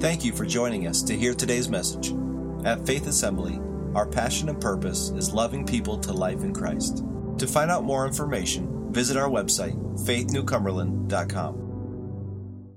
Thank you for joining us to hear today's message. At Faith Assembly, our passion and purpose is loving people to life in Christ. To find out more information, visit our website, faithnewcumberland.com.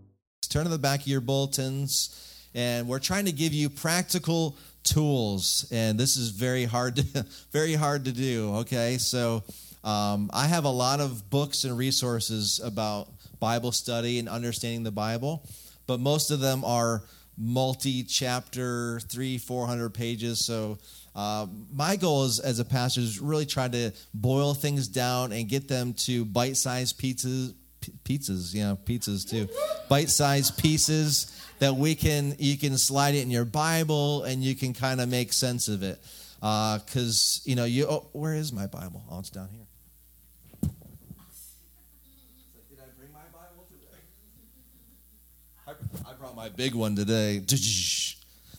Turn to the back of your bulletins, and we're trying to give you practical tools, and this is very hard to very hard to do. Okay, so um, I have a lot of books and resources about Bible study and understanding the Bible, but most of them are multi-chapter, three, four hundred pages. So uh, my goal is, as a pastor is really try to boil things down and get them to bite-sized pizzas, pizzas, yeah, pizzas too, bite-sized pieces that we can you can slide it in your Bible and you can kind of make sense of it. Because uh, you know you oh, where is my Bible? Oh, it's down here. Did I bring my Bible today? I, I brought my big one today.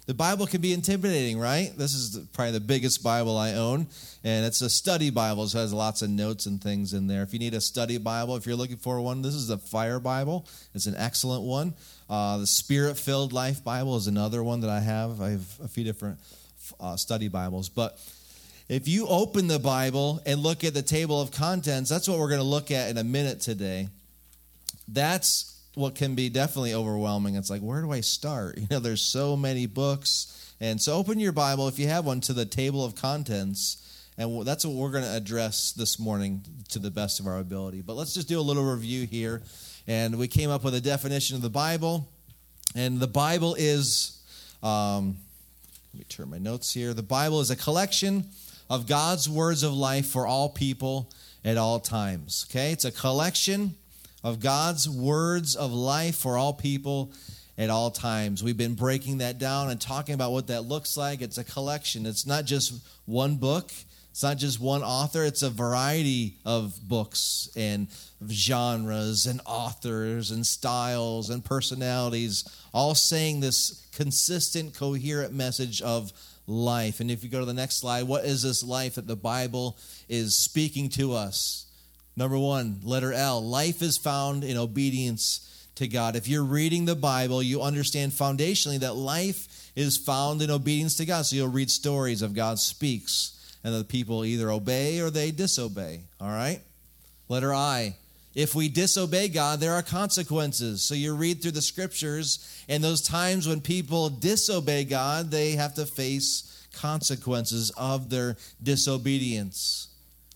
The Bible can be intimidating, right? This is probably the biggest Bible I own, and it's a study Bible, so it has lots of notes and things in there. If you need a study Bible, if you're looking for one, this is the Fire Bible. It's an excellent one. Uh, the Spirit Filled Life Bible is another one that I have. I have a few different uh, study Bibles, but if you open the Bible and look at the table of contents, that's what we're going to look at in a minute today. That's what can be definitely overwhelming. It's like, where do I start? You know, there's so many books. And so open your Bible, if you have one, to the table of contents. And that's what we're going to address this morning to the best of our ability. But let's just do a little review here. And we came up with a definition of the Bible. And the Bible is, um, let me turn my notes here. The Bible is a collection of God's words of life for all people at all times. Okay? It's a collection of God's words of life for all people at all times. We've been breaking that down and talking about what that looks like. It's a collection, it's not just one book. It's not just one author, it's a variety of books and genres and authors and styles and personalities, all saying this consistent, coherent message of life. And if you go to the next slide, what is this life that the Bible is speaking to us? Number one, letter L. Life is found in obedience to God. If you're reading the Bible, you understand foundationally that life is found in obedience to God. So you'll read stories of God speaks, and the people either obey or they disobey. All right? Letter I. If we disobey God, there are consequences. So you read through the scriptures, and those times when people disobey God, they have to face consequences of their disobedience.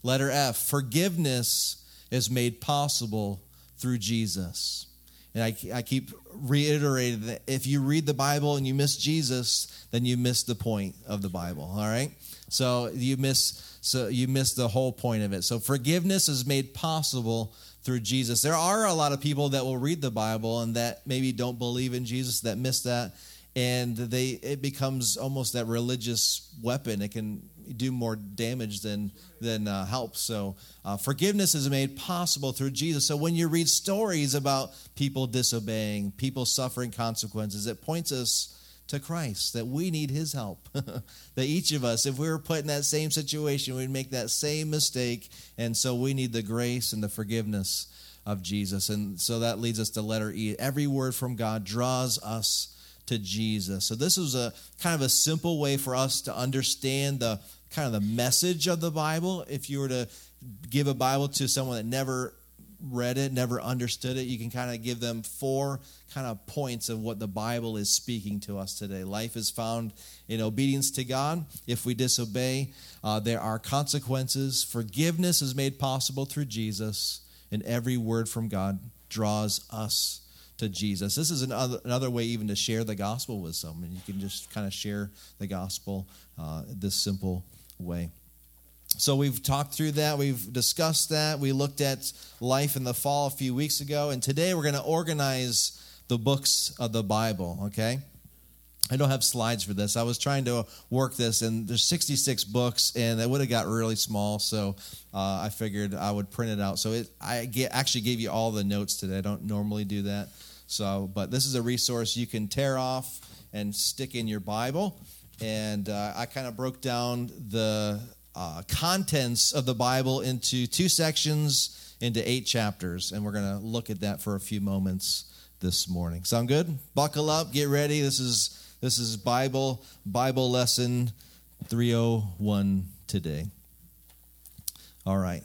Letter F forgiveness is made possible through Jesus. And I, I keep reiterating that if you read the Bible and you miss Jesus, then you miss the point of the Bible. All right? So you miss so you miss the whole point of it. So forgiveness is made possible through Jesus. There are a lot of people that will read the Bible and that maybe don't believe in Jesus that miss that and they it becomes almost that religious weapon. It can do more damage than than uh, help. So uh, forgiveness is made possible through Jesus. So when you read stories about people disobeying, people suffering consequences, it points us to Christ that we need His help. that each of us, if we were put in that same situation, we'd make that same mistake, and so we need the grace and the forgiveness of Jesus. And so that leads us to letter E. Every word from God draws us to Jesus. So this was a kind of a simple way for us to understand the kind of the message of the Bible. If you were to give a Bible to someone that never read it, never understood it, you can kind of give them four kind of points of what the Bible is speaking to us today. Life is found in obedience to God. If we disobey, uh, there are consequences. Forgiveness is made possible through Jesus, and every word from God draws us to Jesus. This is another, another way even to share the gospel with someone. You can just kind of share the gospel uh, this simple way. So we've talked through that. We've discussed that. We looked at life in the fall a few weeks ago. And today we're going to organize the books of the Bible, okay? I don't have slides for this. I was trying to work this, and there's 66 books, and it would have got really small. So uh, I figured I would print it out. So it, I get, actually gave you all the notes today. I don't normally do that. So, but this is a resource you can tear off and stick in your Bible and uh, I kind of broke down the uh, contents of the Bible into two sections, into eight chapters, and we're going to look at that for a few moments this morning. Sound good? Buckle up, get ready. This is this is Bible Bible lesson 301 today. All right.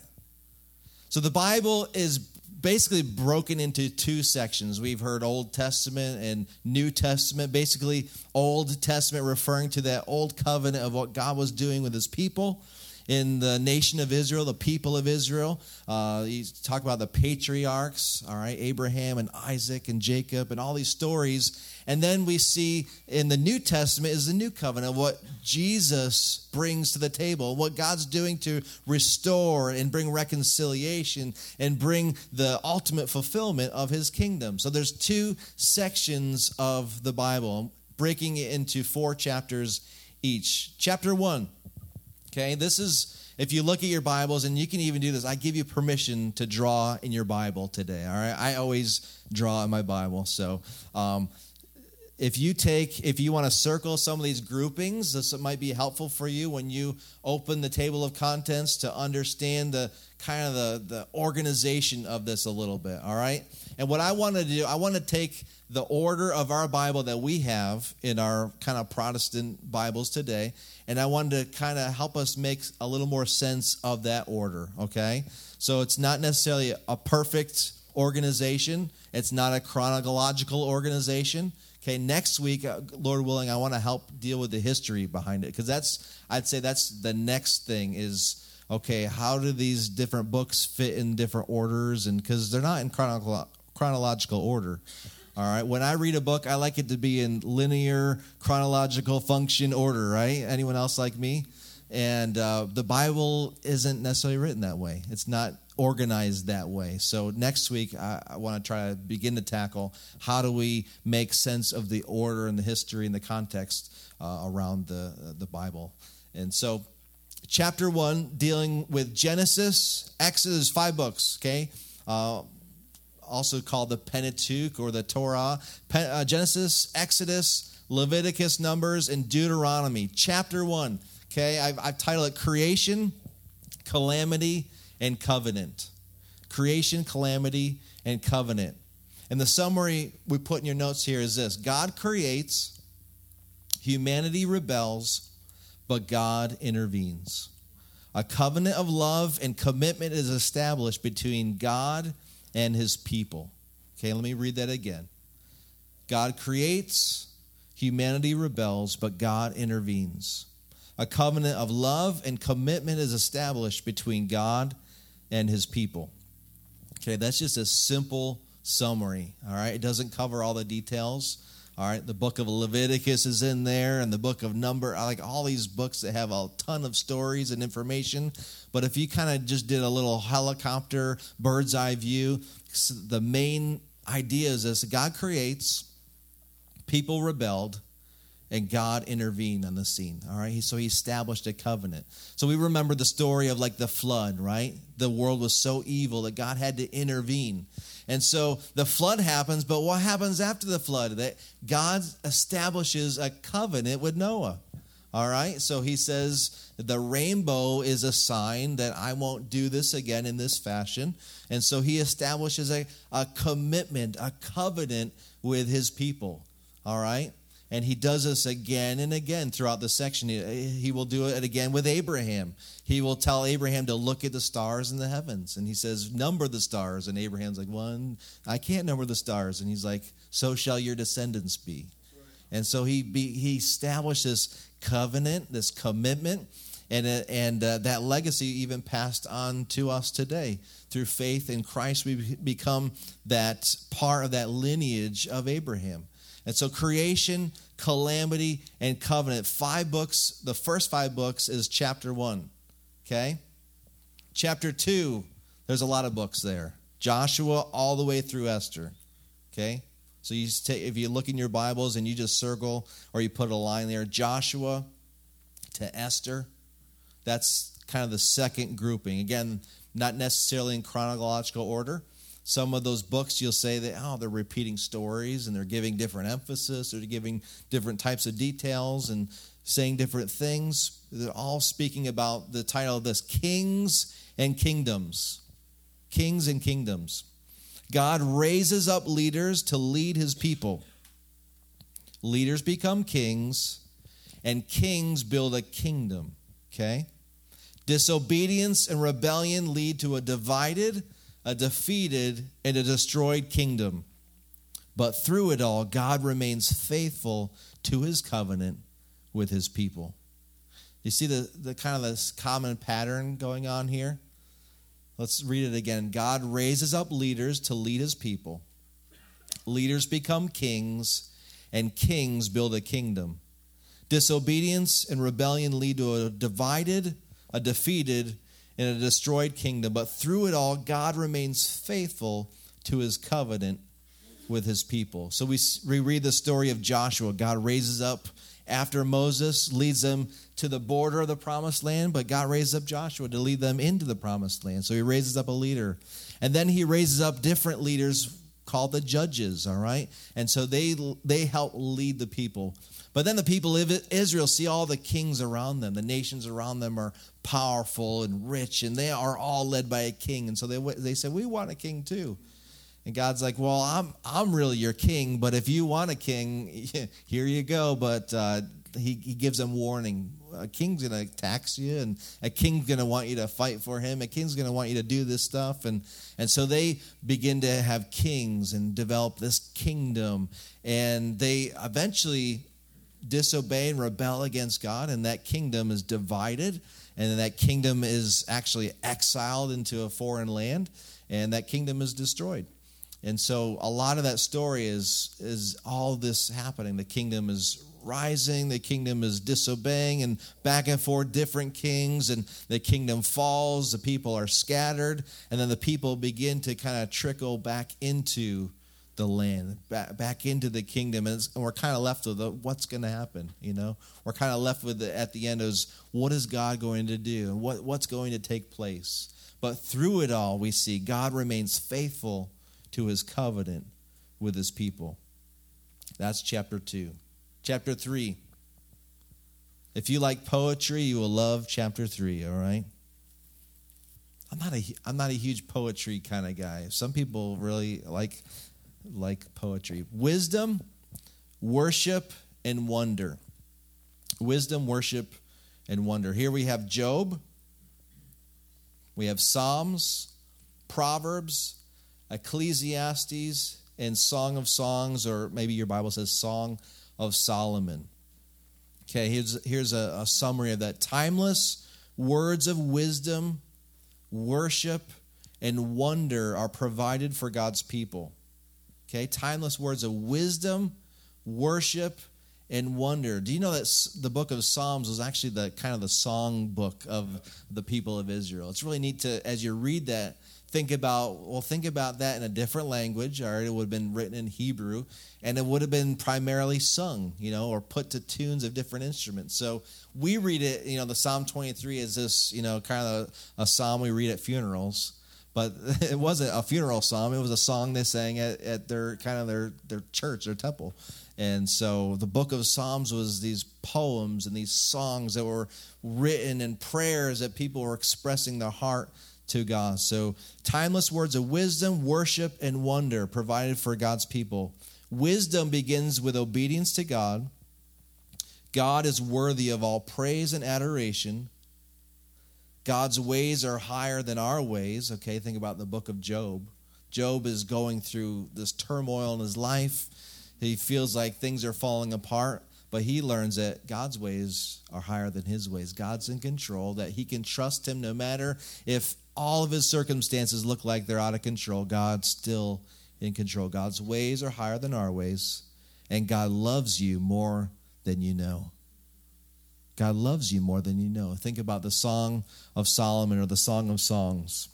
So the Bible is basically broken into two sections. We've heard Old Testament and New Testament. Basically, Old Testament referring to that old covenant of what God was doing with his people in the nation of Israel, the people of Israel. Uh, you talk about the patriarchs, all right, Abraham and Isaac and Jacob and all these stories. And then we see in the New Testament is the new covenant, what Jesus brings to the table, what God's doing to restore and bring reconciliation and bring the ultimate fulfillment of his kingdom. So there's two sections of the Bible, breaking it into four chapters each. Chapter one Okay, this is if you look at your Bibles, and you can even do this, I give you permission to draw in your Bible today. All right, I always draw in my Bible. So, um, if you take, if you want to circle some of these groupings, this might be helpful for you when you open the table of contents to understand the kind of the, the organization of this a little bit. All right, and what I want to do, I want to take the order of our Bible that we have in our kind of Protestant Bibles today. And I wanted to kind of help us make a little more sense of that order, okay? So it's not necessarily a perfect organization, it's not a chronological organization. Okay, next week, uh, Lord willing, I want to help deal with the history behind it because that's, I'd say that's the next thing is okay, how do these different books fit in different orders? And because they're not in chronological order. All right. When I read a book, I like it to be in linear, chronological function order, right? Anyone else like me? And uh, the Bible isn't necessarily written that way, it's not organized that way. So next week, I, I want to try to begin to tackle how do we make sense of the order and the history and the context uh, around the, uh, the Bible. And so, chapter one, dealing with Genesis, Exodus, five books, okay? Uh, also called the Pentateuch or the Torah. Uh, Genesis, Exodus, Leviticus, Numbers, and Deuteronomy. Chapter 1. Okay, I've, I've titled it Creation, Calamity, and Covenant. Creation, Calamity, and Covenant. And the summary we put in your notes here is this God creates, humanity rebels, but God intervenes. A covenant of love and commitment is established between God and his people. Okay, let me read that again. God creates, humanity rebels, but God intervenes. A covenant of love and commitment is established between God and his people. Okay, that's just a simple summary. All right, it doesn't cover all the details. All right, the book of Leviticus is in there, and the book of Number. I like all these books that have a ton of stories and information. But if you kind of just did a little helicopter bird's eye view, the main idea is this: God creates, people rebelled, and God intervened on the scene. All right, so He established a covenant. So we remember the story of like the flood, right? The world was so evil that God had to intervene. And so the flood happens, but what happens after the flood? That God establishes a covenant with Noah. All right, so he says the rainbow is a sign that I won't do this again in this fashion. And so he establishes a, a commitment, a covenant with his people. All right, and he does this again and again throughout the section. He, he, will do it again with Abraham. He will tell Abraham to look at the stars in the heavens. And he says, Number the stars. And Abraham's like, One, I can't number the stars. And he's like, So shall your descendants be. And so he, be, he established this covenant, this commitment. And, and uh, that legacy even passed on to us today. Through faith in Christ, we become that part of that lineage of Abraham. And so creation, calamity, and covenant. Five books. The first five books is chapter one. Okay? Chapter two, there's a lot of books there. Joshua all the way through Esther. Okay? So you take, if you look in your Bibles and you just circle or you put a line there, Joshua to Esther, that's kind of the second grouping. Again, not necessarily in chronological order, some of those books you'll say that oh they're repeating stories and they're giving different emphasis they're giving different types of details and saying different things they're all speaking about the title of this kings and kingdoms kings and kingdoms God raises up leaders to lead his people. Leaders become kings, and kings build a kingdom. Okay? Disobedience and rebellion lead to a divided, a defeated, and a destroyed kingdom. But through it all, God remains faithful to his covenant with his people. You see the, the kind of this common pattern going on here? Let's read it again. God raises up leaders to lead his people. Leaders become kings, and kings build a kingdom. Disobedience and rebellion lead to a divided, a defeated, and a destroyed kingdom. But through it all, God remains faithful to his covenant with his people. So we, we read the story of Joshua. God raises up after Moses, leads them to the border of the promised land, but God raises up Joshua to lead them into the promised land. So he raises up a leader. And then he raises up different leaders called the judges, all right? And so they they help lead the people. But then the people of Israel see all the kings around them. The nations around them are powerful and rich, and they are all led by a king. And so they, they say, We want a king too. And God's like, well, I'm I'm really your king, but if you want a king, here you go. But uh, he he gives them warning. A king's gonna tax you, and a king's gonna want you to fight for him. A king's gonna want you to do this stuff, and and so they begin to have kings and develop this kingdom, and they eventually disobey and rebel against God, and that kingdom is divided, and that kingdom is actually exiled into a foreign land, and that kingdom is destroyed. And so a lot of that story is is all this happening. The kingdom is rising, the kingdom is disobeying, and back and forth, different kings, and the kingdom falls, the people are scattered, and then the people begin to kind of trickle back into the land, back, back into the kingdom, and, and we're kind of left with the, what's going to happen. You know, we're kind of left with the, at the end is what is God going to do, and what, what's going to take place. But through it all, we see God remains faithful to his covenant with his people. That's chapter 2. Chapter 3. If you like poetry, you will love chapter 3, all right? I'm not a I'm not a huge poetry kind of guy. Some people really like like poetry. Wisdom, worship and wonder. Wisdom, worship and wonder. Here we have Job. We have Psalms, Proverbs, Ecclesiastes, and Song of Songs, or maybe your Bible says Song of Solomon. Okay, here's, here's a, a summary of that. Timeless words of wisdom, worship, and wonder are provided for God's people. Okay, timeless words of wisdom, worship, and wonder. Do you know that the book of Psalms was actually the kind of the song book of the people of Israel? It's really neat to, as you read that, think about well think about that in a different language or it would have been written in hebrew and it would have been primarily sung you know or put to tunes of different instruments. So we read it you know the psalm 23 is this you know kind of a, a psalm we read at funerals. But it wasn't a funeral psalm. It was a song they sang at, at their kind of their their church their temple. And so the book of psalms was these poems and these songs that were written and prayers that people were expressing their heart to God. So, timeless words of wisdom, worship, and wonder provided for God's people. Wisdom begins with obedience to God. God is worthy of all praise and adoration. God's ways are higher than our ways. Okay, think about the book of Job. Job is going through this turmoil in his life. He feels like things are falling apart, but he learns that God's ways are higher than his ways. God's in control, that he can trust him no matter if all of his circumstances look like they're out of control, God's still in control. God's ways are higher than our ways, and God loves you more than you know. God loves you more than you know. Think about the Song of Solomon or the Song of Songs.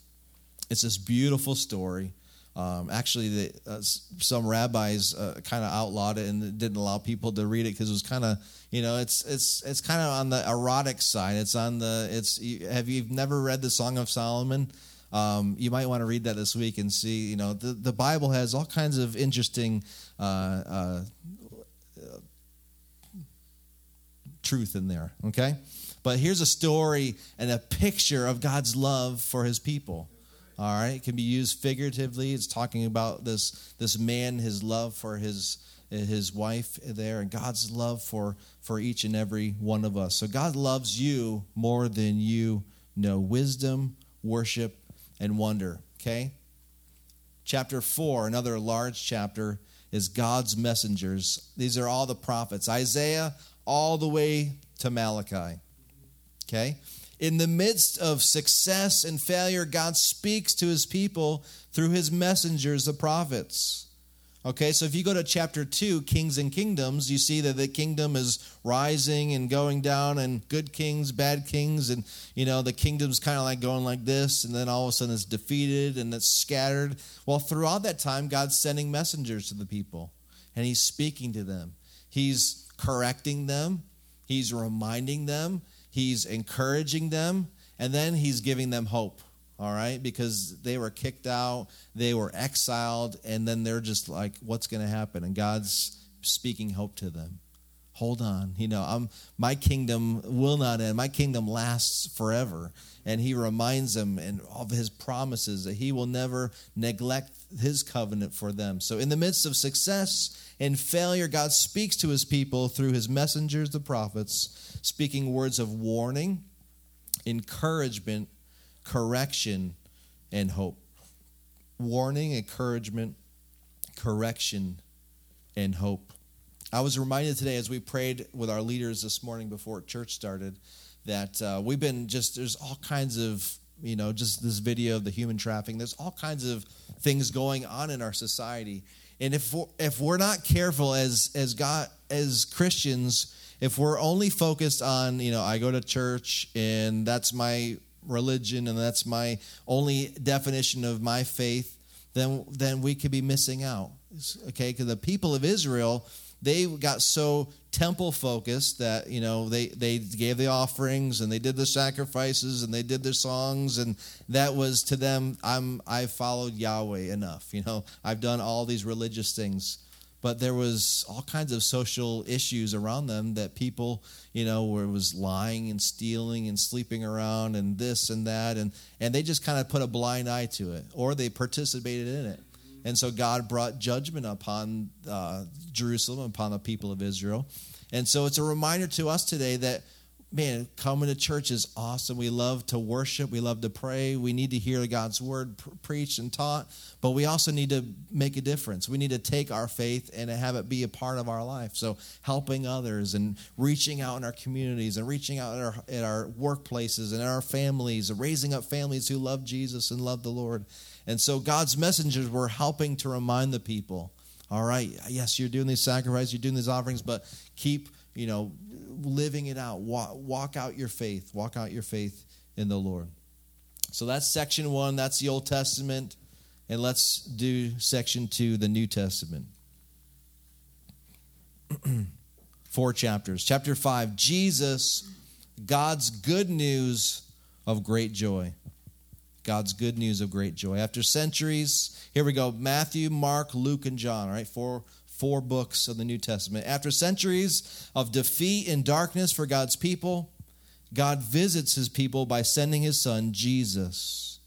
It's this beautiful story um, actually, the, uh, some rabbis uh, kind of outlawed it and didn't allow people to read it because it was kind of, you know, it's it's it's kind of on the erotic side. It's on the it's. Have you never read the Song of Solomon? Um, you might want to read that this week and see. You know, the the Bible has all kinds of interesting. Uh, uh truth in there, okay? But here's a story and a picture of God's love for his people All right, it can be used figuratively. It's talking about this this man, his love for his his wife there, and God's love for for each and every one of us. So God loves you more than you know. Wisdom, worship, and wonder. Okay. Chapter four, another large chapter, is God's messengers. These are all the prophets. Isaiah all the way to Malachi. Okay? In the midst of success and failure, God speaks to his people through his messengers, the prophets. Okay, so if you go to chapter 2, Kings and Kingdoms, you see that the kingdom is rising and going down, and good kings, bad kings, and you know, the kingdom's kind of like going like this, and then all of a sudden it's defeated and it's scattered. Well, throughout that time, God's sending messengers to the people, and He's speaking to them, He's correcting them, He's reminding them, He's encouraging them, and then He's giving them hope all right? Because they were kicked out they were exiled and then they're just like what's going to happen? And god's speaking hope to them hold on you know i'm my kingdom will not end my kingdom lasts forever and he reminds them and of his promises that he will never neglect his covenant for them so in the midst of success and failure god speaks to his people through his messengers the prophets speaking words of warning encouragement correction, and hope. Warning, encouragement, correction, and hope. I was reminded today as we prayed with our leaders this morning before church started that uh, we've been just, there's all kinds of, you know, just this video of the human trafficking. There's all kinds of things going on in our society. And if we're, if we're not careful as, as God, as Christians, if we're only focused on, you know, I go to church and that's my religion and that's my only definition of my faith, then then we could be missing out. Okay, because the people of Israel, they got so temple focused that you know they they gave the offerings and they did the sacrifices and they did their songs. And that was to them i'm i've followed yahweh enough you know i've done all these religious things. But there was all kinds of social issues around them that people you know where it was lying and stealing and sleeping around and this and that. And and they just kind of put a blind eye to it or they participated in it and so god brought judgment upon uh, jerusalem upon the people of israel. And so it's a reminder to us today that man, coming to church is awesome. We love to worship. We love to pray. We need to hear God's word pr- preached and taught, but we also need to make a difference. We need to take our faith and have it be a part of our life. So, helping others and reaching out in our communities and reaching out in our, in our workplaces and our families raising up families who love Jesus and love the Lord. And so, God's messengers were helping to remind the people all right, yes, you're doing these sacrifices, you're doing these offerings, but keep, you know, living it out. Walk, walk out your faith. Walk out your faith in the Lord. So that's section one. That's the Old Testament. And let's do section two, the New Testament. Four chapters. Chapter five Jesus, God's good news of great joy. God's good news of great joy. After centuries, here we go Matthew, Mark, Luke, and John, all right? Four four books of the New Testament. After centuries of defeat and darkness for God's people, God visits his people by sending his son, Jesus.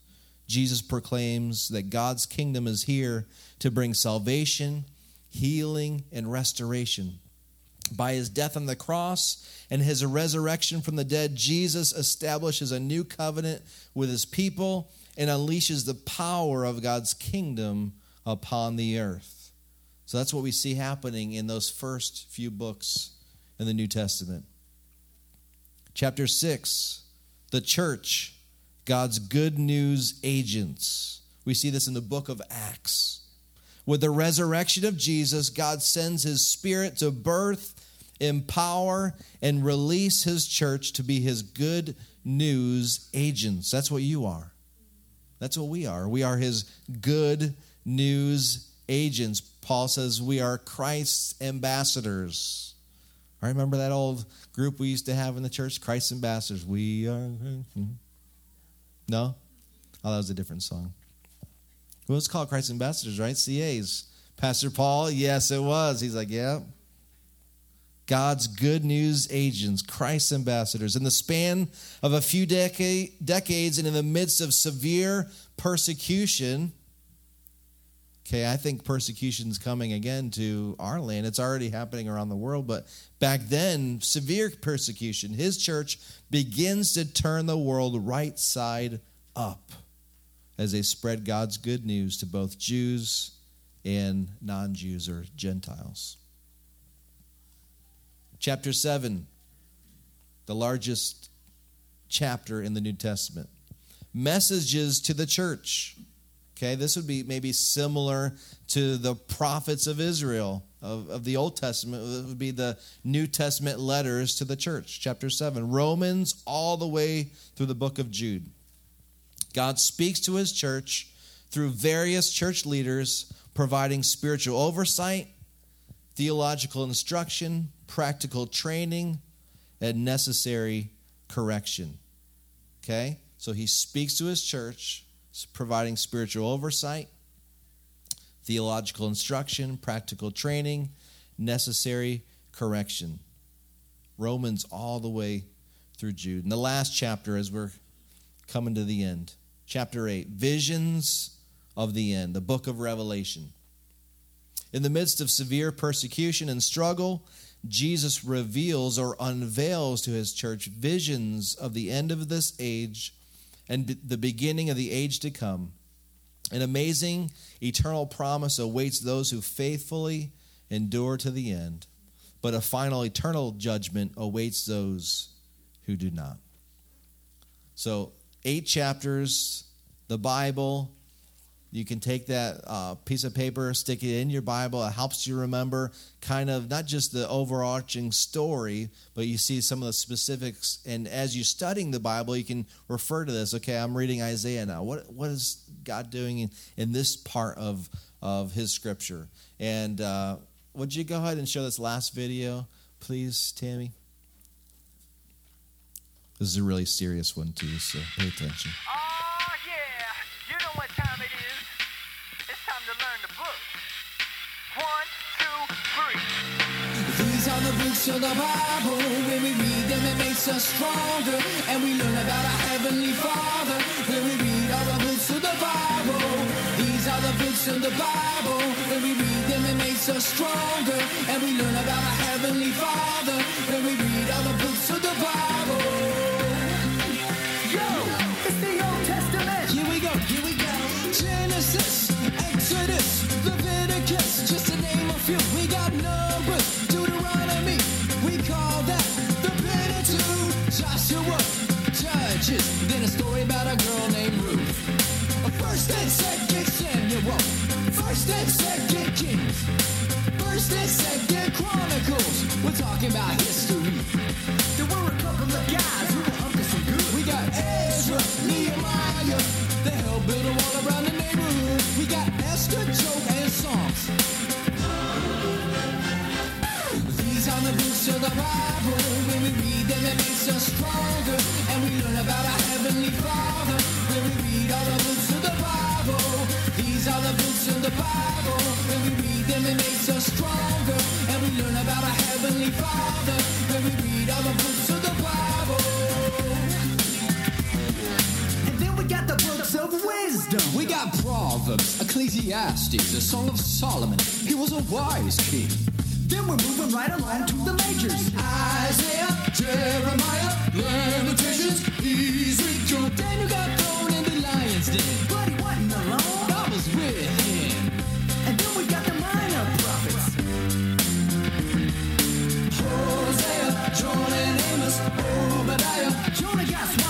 Jesus proclaims that God's kingdom is here to bring salvation, healing, and restoration. By his death on the cross and his resurrection from the dead, Jesus establishes a new covenant with his people and unleashes the power of God's kingdom upon the earth. So that's what we see happening in those first few books in the New Testament. Chapter 6, the church, God's good news agents. We see this in the book of Acts. With the resurrection of Jesus, God sends his spirit to birth, empower, and release his church to be his good news agents. That's what you are. That's what we are. We are his good news agents. Paul says we are Christ's ambassadors. I remember that old group we used to have in the church, Christ's ambassadors. We are. No? Oh, that was a different song. It was called Christ's ambassadors, right? CAs. Pastor Paul, yes, it was. He's like, yeah. God's good news agents, Christ's ambassadors. In the span of a few decade, decades and in the midst of severe persecution, okay, I think persecution is coming again to our land. It's already happening around the world, but back then, severe persecution. His church begins to turn the world right side up as they spread God's good news to both Jews and non Jews or Gentiles. Chapter 7, the largest chapter in the New Testament. Messages to the church. Okay, this would be maybe similar to the prophets of Israel of, of the Old Testament. It would be the New Testament letters to the church, chapter 7. Romans, all the way through the book of Jude. God speaks to his church through various church leaders, providing spiritual oversight, theological instruction, practical training, and necessary correction. Okay? So he speaks to his church, providing spiritual oversight, theological instruction, practical training, necessary correction. Romans all the way through Jude. And the last chapter, as we're coming to the end, chapter 8, visions of the end, the book of Revelation. In the midst of severe persecution and struggle, Jesus reveals or unveils to his church visions of the end of this age and the beginning of the age to come. An amazing eternal promise awaits those who faithfully endure to the end, but a final eternal judgment awaits those who do not. So, eight chapters, the Bible, you can take that uh, piece of paper, stick it in your Bible. It helps you remember kind of not just the overarching story, but you see some of the specifics. And as you're studying the Bible, you can refer to this. Okay, I'm reading Isaiah now. What what is God doing in, in this part of of His Scripture? And uh, would you go ahead and show this last video, please, Tammy? This is a really serious one too, so pay attention. Books of the Bible. When we read them, it makes us stronger. And we learn about our Heavenly Father. When we read all the books of the Bible. These are the books of the Bible. When we read them, it makes us stronger. And we learn about our Heavenly Father. When we read all the books of Judges, then a story about a girl named Ruth. First and second Samuel, first and second Kings, first and second Chronicles. We're talking about history. There were a couple of guys who were up to some good. We got Ezra, Nehemiah, they helped build a wall around the neighborhood. We got Esther, Job, and Psalms. The books of the Bible. When we read them, it makes us stronger. And we learn about our Heavenly Father. When we read all the books of the Bible. These are the books of the Bible. When we read them, it makes us stronger. And we learn about our Heavenly Father. When we read all the books of the Bible. And then we got the books of wisdom. We got Proverbs, Ecclesiastes, the Song of Solomon. He was a wise king. Then we're moving right along to the majors. Isaiah, Jeremiah, Lamentations, Ezekiel. Daniel got thrown in the lion's den. But he wasn't alone. God was with him. And then we got the minor prophets. Hosea, Joel and Amos, Obadiah. Jonah got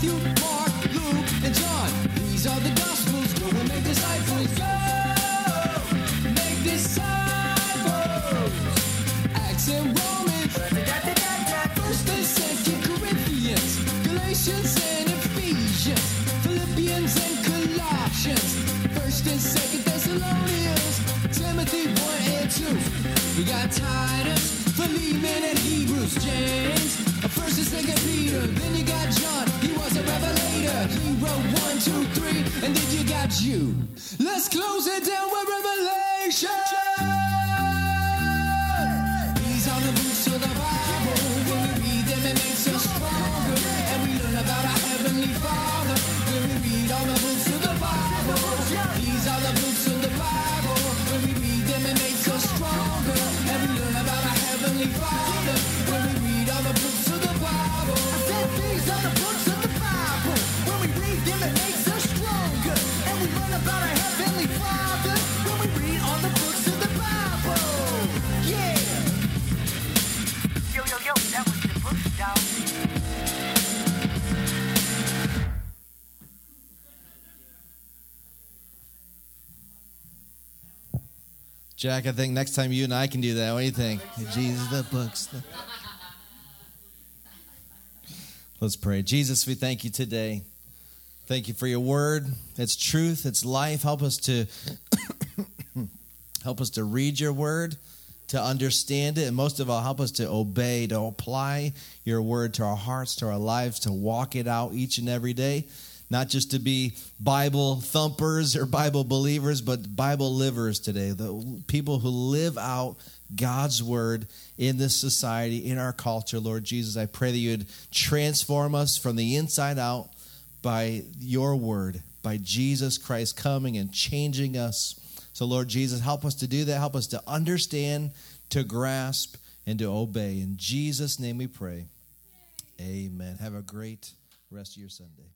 Matthew, Mark, Luke, and John. These are the Gospels. Go and make disciples. Go! Make disciples. Acts and Romans. First and Second Corinthians. Galatians and Ephesians. Philippians and Colossians. First and Second Thessalonians. Timothy 1 and 2. We got Titus, Philemon, and Hebrews, James. And Second Peter. Then you got John. He was a revelator. He wrote one, two, three, and then you got you. Let's close it down with Revelation. Jack, I think next time you and I can do that. What do you think? Jesus, the books. the- Let's pray. Jesus, we thank you today. Thank you for your word. It's truth, it's life. Help us to help us to read your word, to understand it, and most of all, help us to obey, to apply your word to our hearts, to our lives, to walk it out each and every day. Not just to be Bible thumpers or Bible believers, but Bible livers today. The people who live out God's word in this society, in our culture, Lord Jesus. I pray that you would transform us from the inside out by your word, by Jesus Christ coming and changing us. So, Lord Jesus, help us to do that. Help us to understand, to grasp, and to obey. In Jesus' name we pray. Amen. Have a great rest of your Sunday.